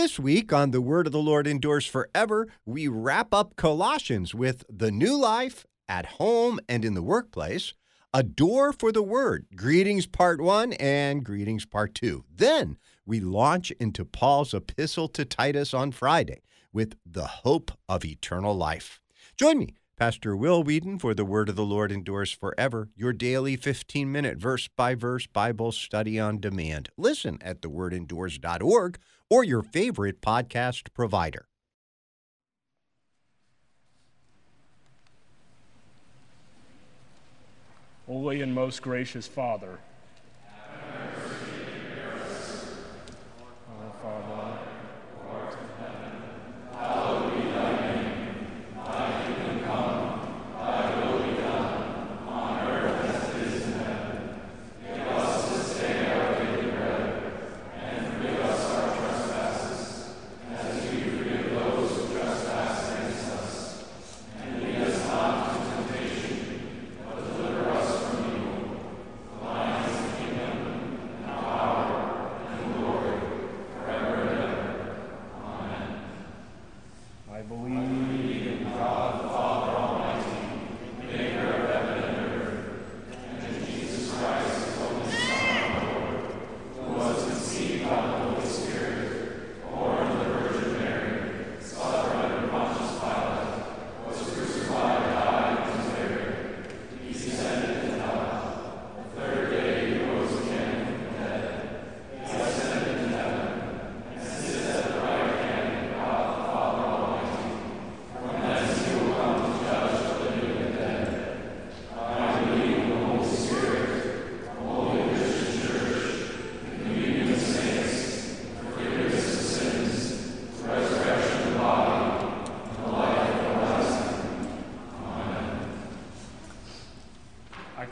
This week on The Word of the Lord Endures Forever, we wrap up Colossians with the new life at home and in the workplace, a door for the Word, greetings part one and greetings part two. Then we launch into Paul's epistle to Titus on Friday with the hope of eternal life. Join me Pastor Will Weedon for The Word of the Lord Endures Forever, your daily 15 minute verse by verse Bible study on demand. Listen at thewordendures.org or your favorite podcast provider. Holy and most gracious Father,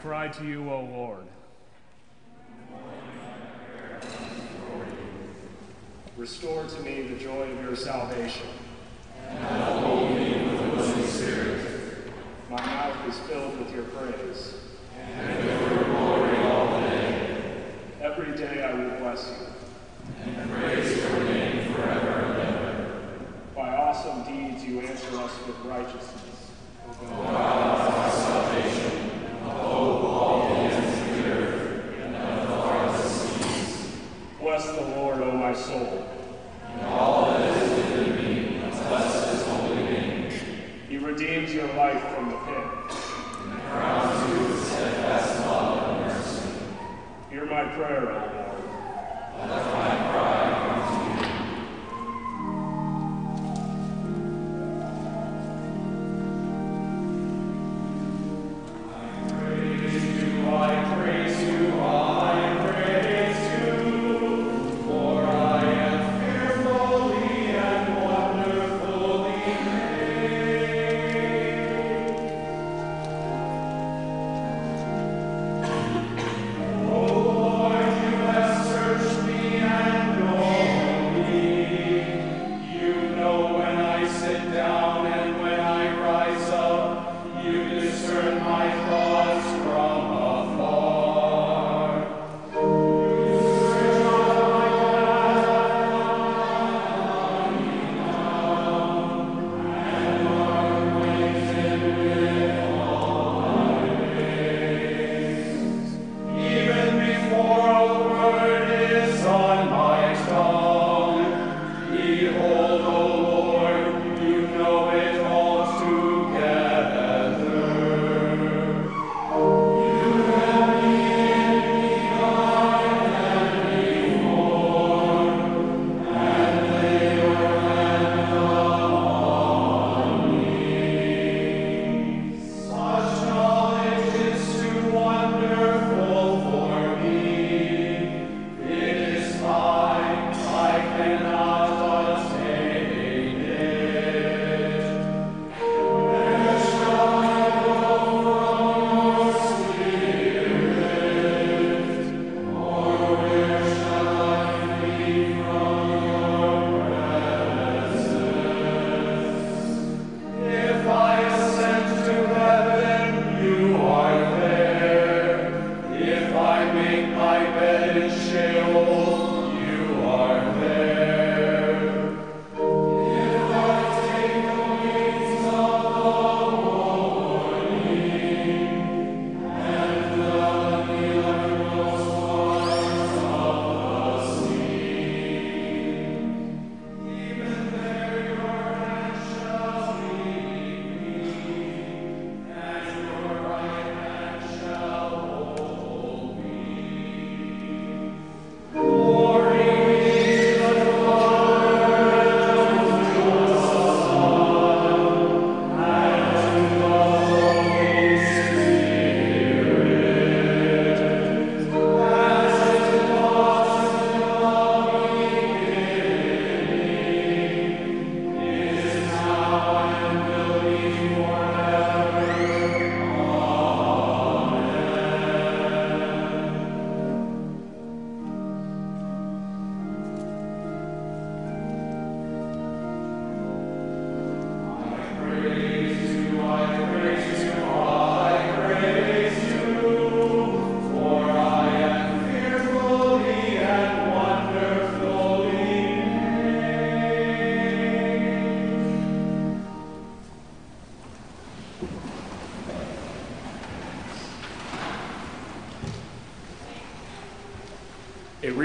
cry to you, O Lord. Restore to me the joy of your salvation. And uphold me with a willing spirit. My mouth is filled with your praise. And with your glory all the day. Every day I will bless you. And praise your name forever and ever. By awesome deeds you answer us with righteousness. O God, our salvation. Bless the Lord,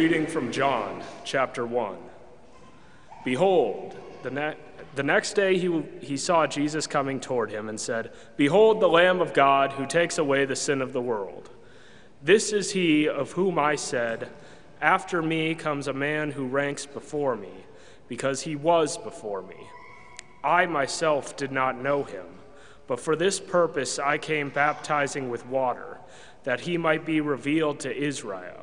reading from John chapter 1. Behold, the, ne- the next day he, he saw Jesus coming toward him and said, Behold, the Lamb of God who takes away the sin of the world. This is he of whom I said, After me comes a man who ranks before me, because he was before me. I myself did not know him, but for this purpose I came baptizing with water, that he might be revealed to Israel.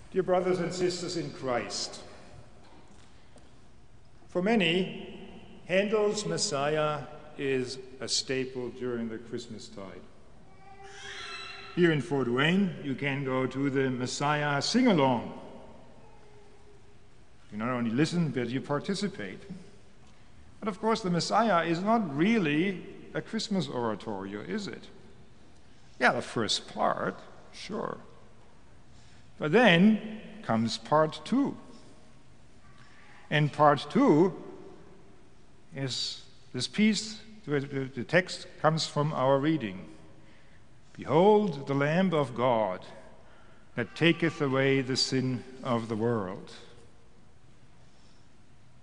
Dear brothers and sisters in Christ, for many, Handel's Messiah is a staple during the Christmas tide. Here in Fort Wayne, you can go to the Messiah sing along. You not only listen, but you participate. But of course, the Messiah is not really a Christmas oratorio, is it? Yeah, the first part, sure. But then comes part two. And part two is this piece, the text comes from our reading. Behold the Lamb of God that taketh away the sin of the world.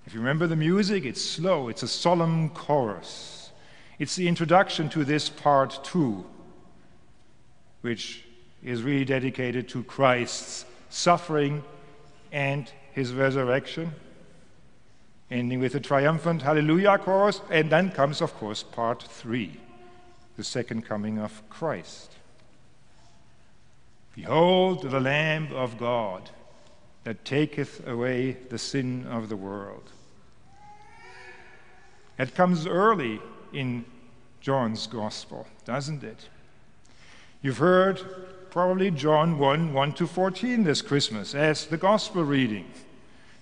If you remember the music, it's slow, it's a solemn chorus. It's the introduction to this part two, which is really dedicated to Christ's suffering and his resurrection, ending with a triumphant Hallelujah chorus, and then comes, of course, part three, the second coming of Christ. Behold the Lamb of God that taketh away the sin of the world. It comes early in John's Gospel, doesn't it? You've heard probably John 1 1 to 14 this Christmas as the Gospel reading.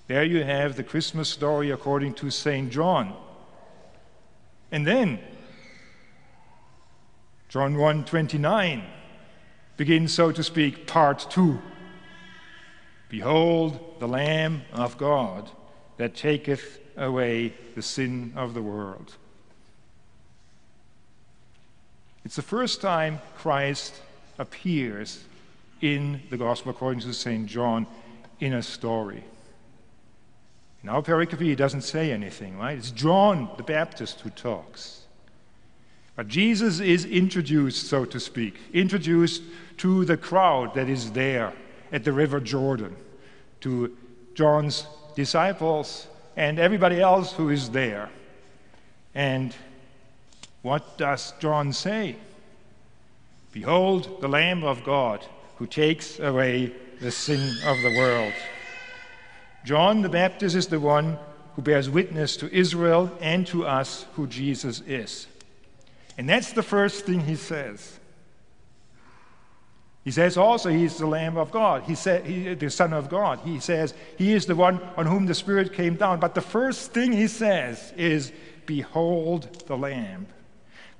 There you have the Christmas story according to St. John. And then John 1 29 begins, so to speak, part 2. Behold the Lamb of God that taketh away the sin of the world. It's the first time Christ appears in the Gospel according to St. John in a story. In our pericope, he doesn't say anything, right? It's John the Baptist who talks. But Jesus is introduced, so to speak, introduced to the crowd that is there at the River Jordan, to John's disciples and everybody else who is there. And what does John say? Behold, the Lamb of God who takes away the sin of the world. John the Baptist is the one who bears witness to Israel and to us who Jesus is. And that's the first thing he says. He says also he's the Lamb of God. He said he, the Son of God. He says he is the one on whom the Spirit came down. But the first thing he says is, Behold the Lamb.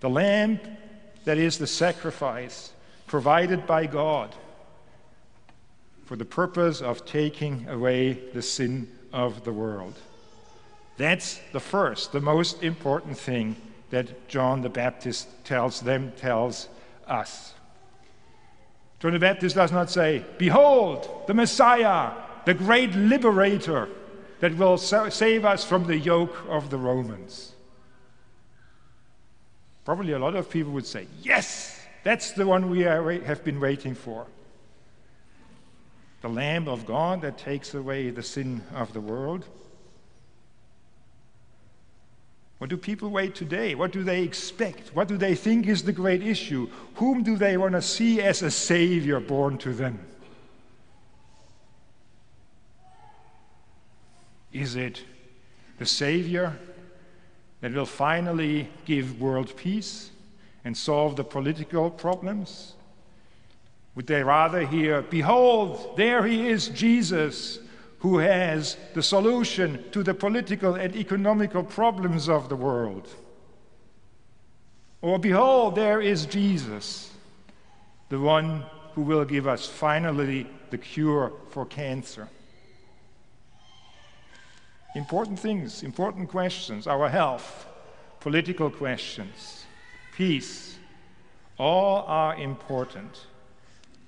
The Lamb that is the sacrifice provided by God for the purpose of taking away the sin of the world. That's the first, the most important thing that John the Baptist tells them, tells us. John the Baptist does not say, Behold, the Messiah, the great liberator that will save us from the yoke of the Romans. Probably a lot of people would say, Yes, that's the one we have been waiting for. The Lamb of God that takes away the sin of the world. What do people wait today? What do they expect? What do they think is the great issue? Whom do they want to see as a Savior born to them? Is it the Savior that will finally give world peace and solve the political problems? Would they rather hear, Behold, there he is, Jesus, who has the solution to the political and economical problems of the world? Or, Behold, there is Jesus, the one who will give us finally the cure for cancer. Important things, important questions, our health, political questions, peace, all are important.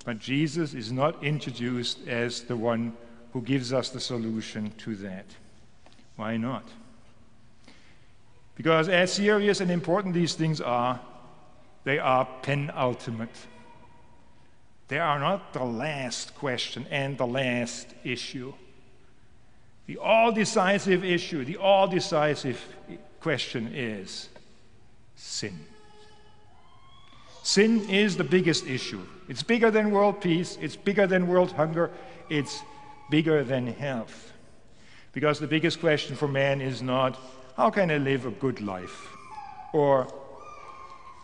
But Jesus is not introduced as the one who gives us the solution to that. Why not? Because as serious and important these things are, they are penultimate. They are not the last question and the last issue. The all decisive issue, the all decisive question is sin. Sin is the biggest issue. It's bigger than world peace, it's bigger than world hunger, it's bigger than health. Because the biggest question for man is not, how can I live a good life? Or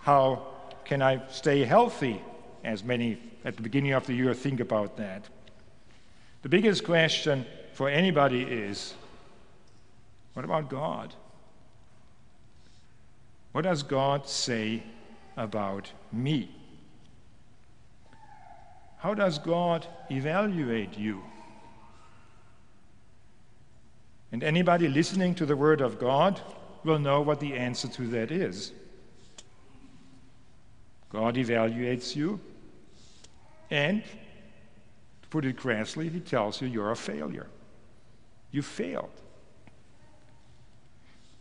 how can I stay healthy? As many at the beginning of the year think about that. The biggest question for anybody is what about God? What does God say about me? How does God evaluate you? And anybody listening to the Word of God will know what the answer to that is. God evaluates you, and to put it crassly, He tells you you're a failure. You failed.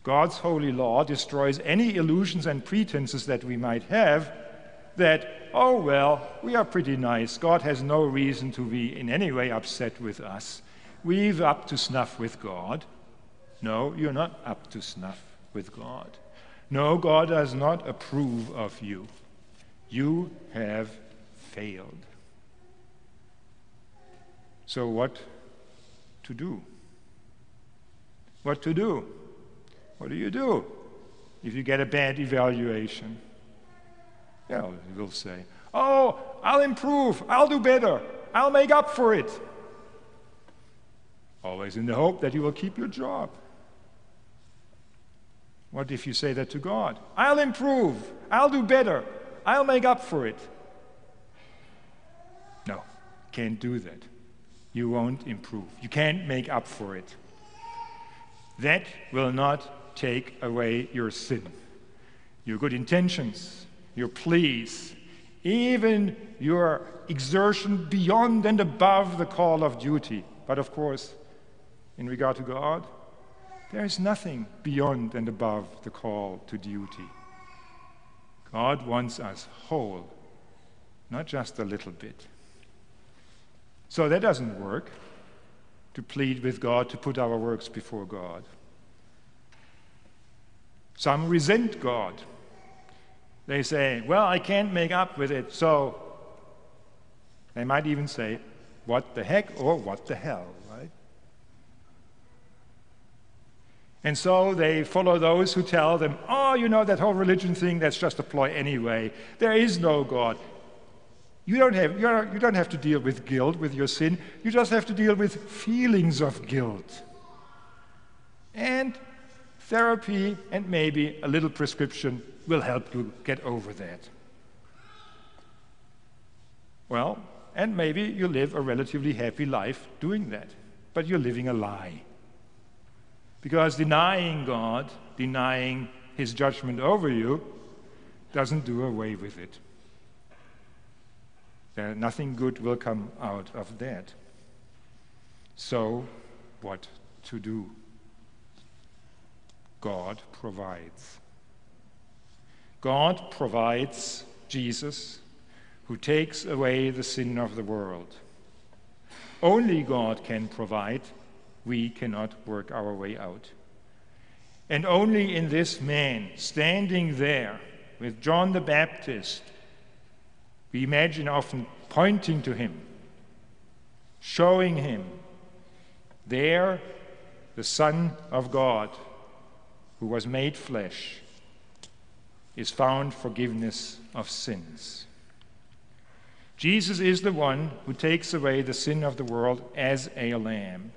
God's holy law destroys any illusions and pretenses that we might have that, oh, well, we are pretty nice. God has no reason to be in any way upset with us. We've up to snuff with God. No, you're not up to snuff with God. No, God does not approve of you. You have failed. So, what to do? What to do? What do you do if you get a bad evaluation? Yeah, you will say, Oh, I'll improve, I'll do better, I'll make up for it. Always in the hope that you will keep your job. What if you say that to God? I'll improve, I'll do better, I'll make up for it. No, can't do that. You won't improve. You can't make up for it. That will not take away your sin. Your good intentions, your pleas, even your exertion beyond and above the call of duty. But of course, in regard to God, there is nothing beyond and above the call to duty. God wants us whole, not just a little bit. So that doesn't work to plead with God to put our works before God. Some resent God. They say, Well, I can't make up with it, so they might even say, What the heck or what the hell, right? And so they follow those who tell them, Oh, you know, that whole religion thing, that's just a ploy anyway. There is no God. You don't, have, you don't have to deal with guilt, with your sin. You just have to deal with feelings of guilt. And therapy and maybe a little prescription will help you get over that. Well, and maybe you live a relatively happy life doing that, but you're living a lie. Because denying God, denying His judgment over you, doesn't do away with it. There, nothing good will come out of that. So, what to do? God provides. God provides Jesus who takes away the sin of the world. Only God can provide. We cannot work our way out. And only in this man, standing there with John the Baptist, we imagine often pointing to him, showing him, there, the Son of God, who was made flesh, is found forgiveness of sins. Jesus is the one who takes away the sin of the world as a lamb.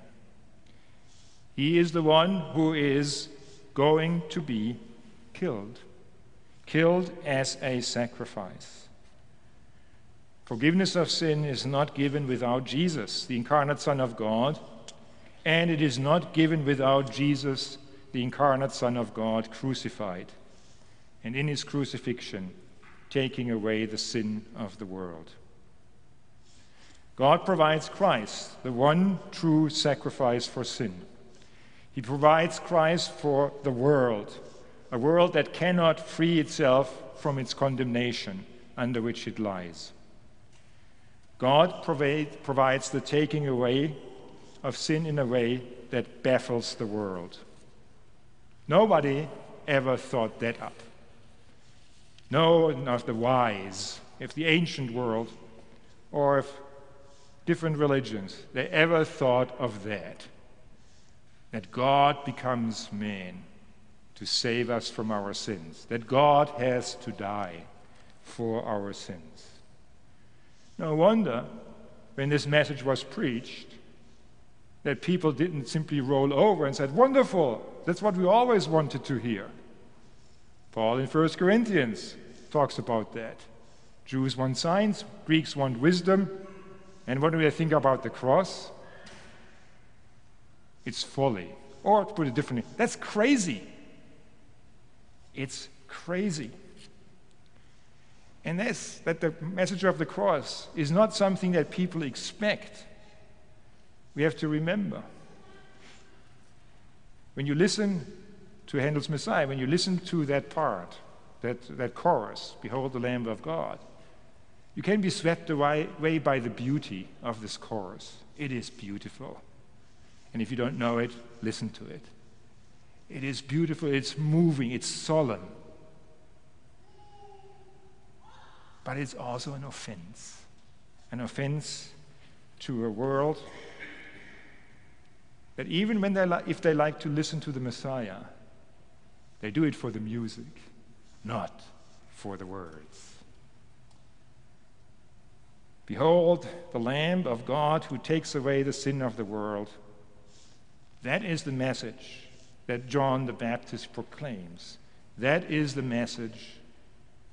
He is the one who is going to be killed, killed as a sacrifice. Forgiveness of sin is not given without Jesus, the incarnate Son of God, and it is not given without Jesus, the incarnate Son of God, crucified, and in his crucifixion, taking away the sin of the world. God provides Christ, the one true sacrifice for sin. He provides Christ for the world, a world that cannot free itself from its condemnation under which it lies. God provide, provides the taking away of sin in a way that baffles the world. Nobody ever thought that up. No of the wise, if the ancient world, or if different religions, they ever thought of that. That God becomes man to save us from our sins, that God has to die for our sins. No wonder when this message was preached that people didn't simply roll over and said, Wonderful, that's what we always wanted to hear. Paul in 1 Corinthians talks about that. Jews want signs, Greeks want wisdom, and what do we think about the cross? It's folly. Or to put it differently, that's crazy. It's crazy. And that's that the message of the cross is not something that people expect. We have to remember. When you listen to Handel's Messiah, when you listen to that part, that, that chorus, Behold the Lamb of God, you can be swept away by the beauty of this chorus. It is beautiful. And if you don't know it, listen to it. It is beautiful, it's moving, it's solemn. But it's also an offense. An offense to a world that even when they li- if they like to listen to the Messiah, they do it for the music, not for the words. Behold, the Lamb of God who takes away the sin of the world. That is the message that John the Baptist proclaims. That is the message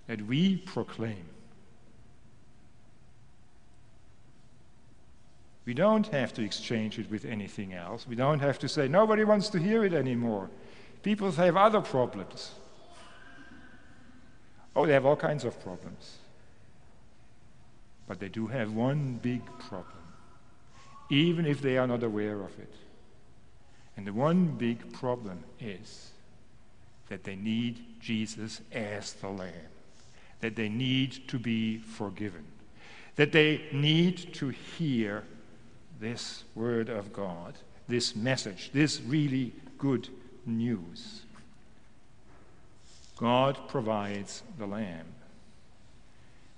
that we proclaim. We don't have to exchange it with anything else. We don't have to say, nobody wants to hear it anymore. People have other problems. Oh, they have all kinds of problems. But they do have one big problem, even if they are not aware of it. And the one big problem is that they need Jesus as the Lamb, that they need to be forgiven, that they need to hear this Word of God, this message, this really good news. God provides the Lamb.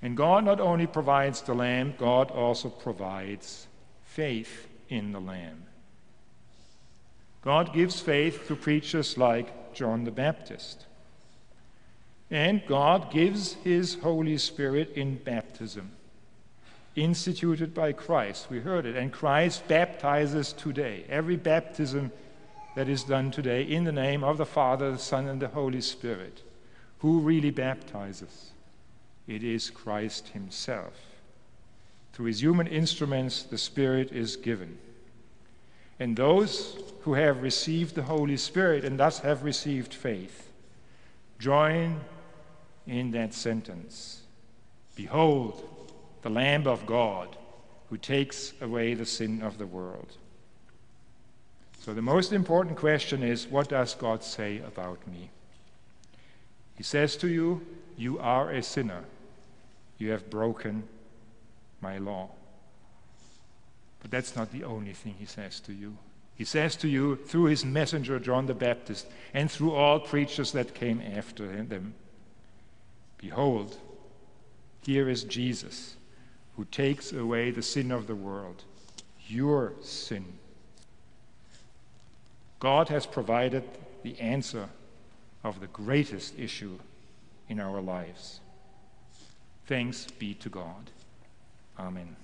And God not only provides the Lamb, God also provides faith in the Lamb. God gives faith to preachers like John the Baptist. And God gives His Holy Spirit in baptism, instituted by Christ. We heard it. And Christ baptizes today. Every baptism that is done today in the name of the Father, the Son, and the Holy Spirit. Who really baptizes? It is Christ Himself. Through His human instruments, the Spirit is given. And those who have received the Holy Spirit and thus have received faith join in that sentence Behold, the Lamb of God who takes away the sin of the world. So, the most important question is what does God say about me? He says to you, You are a sinner. You have broken my law. But that's not the only thing he says to you. He says to you through his messenger, John the Baptist, and through all preachers that came after them Behold, here is Jesus who takes away the sin of the world, your sin. God has provided the answer of the greatest issue in our lives. Thanks be to God. Amen.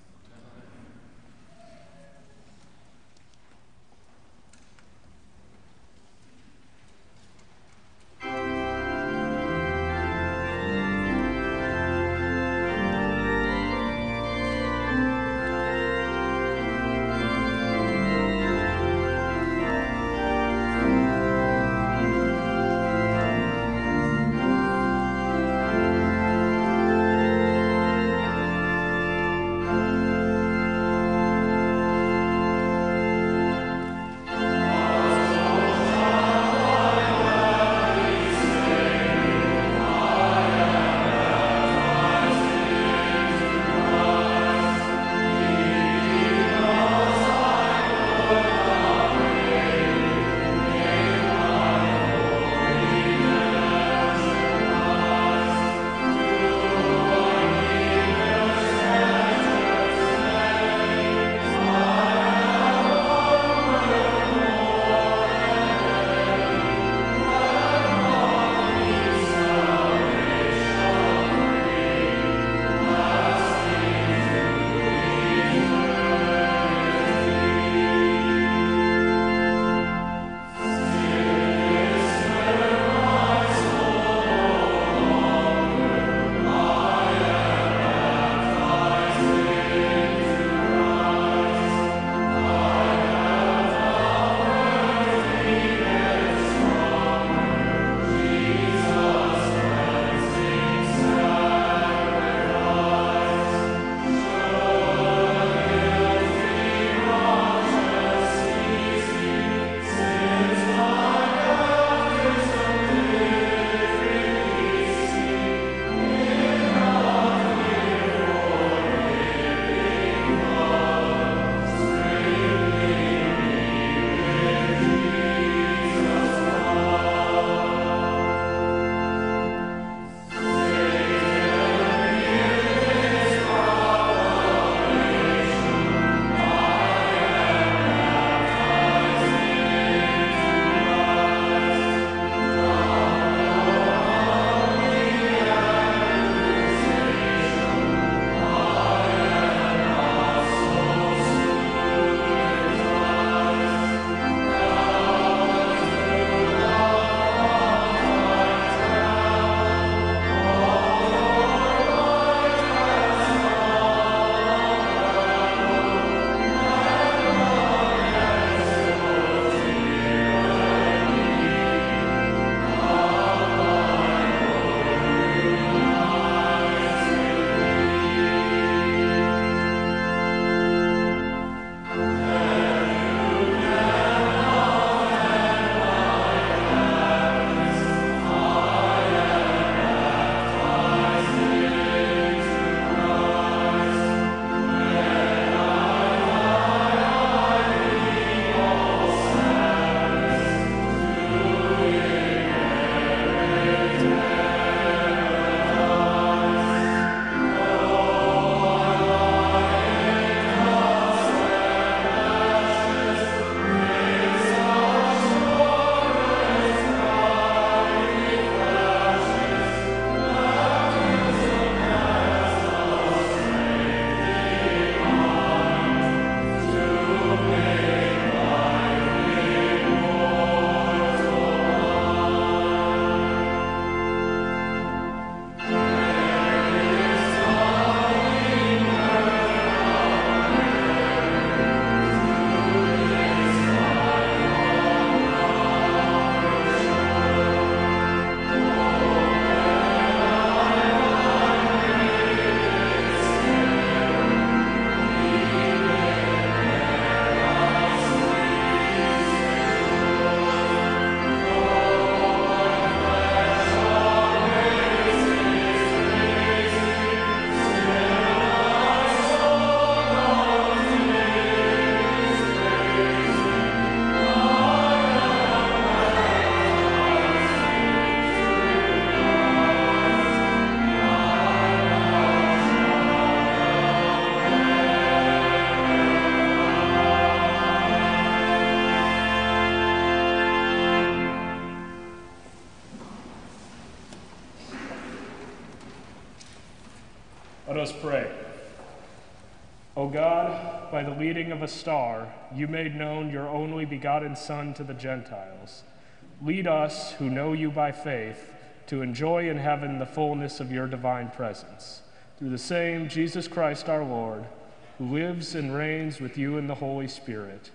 Leading of a star, you made known your only begotten Son to the Gentiles. Lead us, who know you by faith, to enjoy in heaven the fullness of your divine presence. Through the same Jesus Christ our Lord, who lives and reigns with you in the Holy Spirit,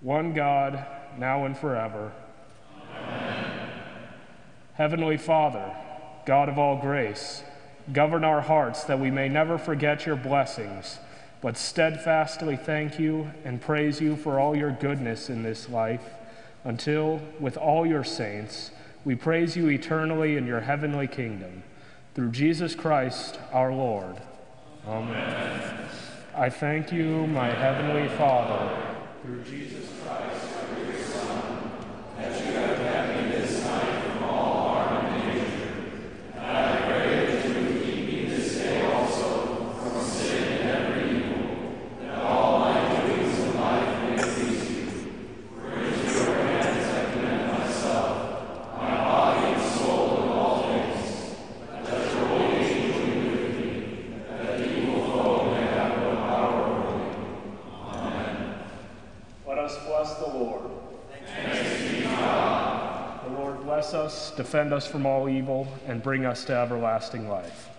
one God, now and forever. Amen. Heavenly Father, God of all grace, govern our hearts that we may never forget your blessings but steadfastly thank you and praise you for all your goodness in this life, until, with all your saints, we praise you eternally in your heavenly kingdom. Through Jesus Christ our Lord. Amen. I thank you, my heavenly Father, through Jesus Christ. Defend us from all evil, and bring us to everlasting life.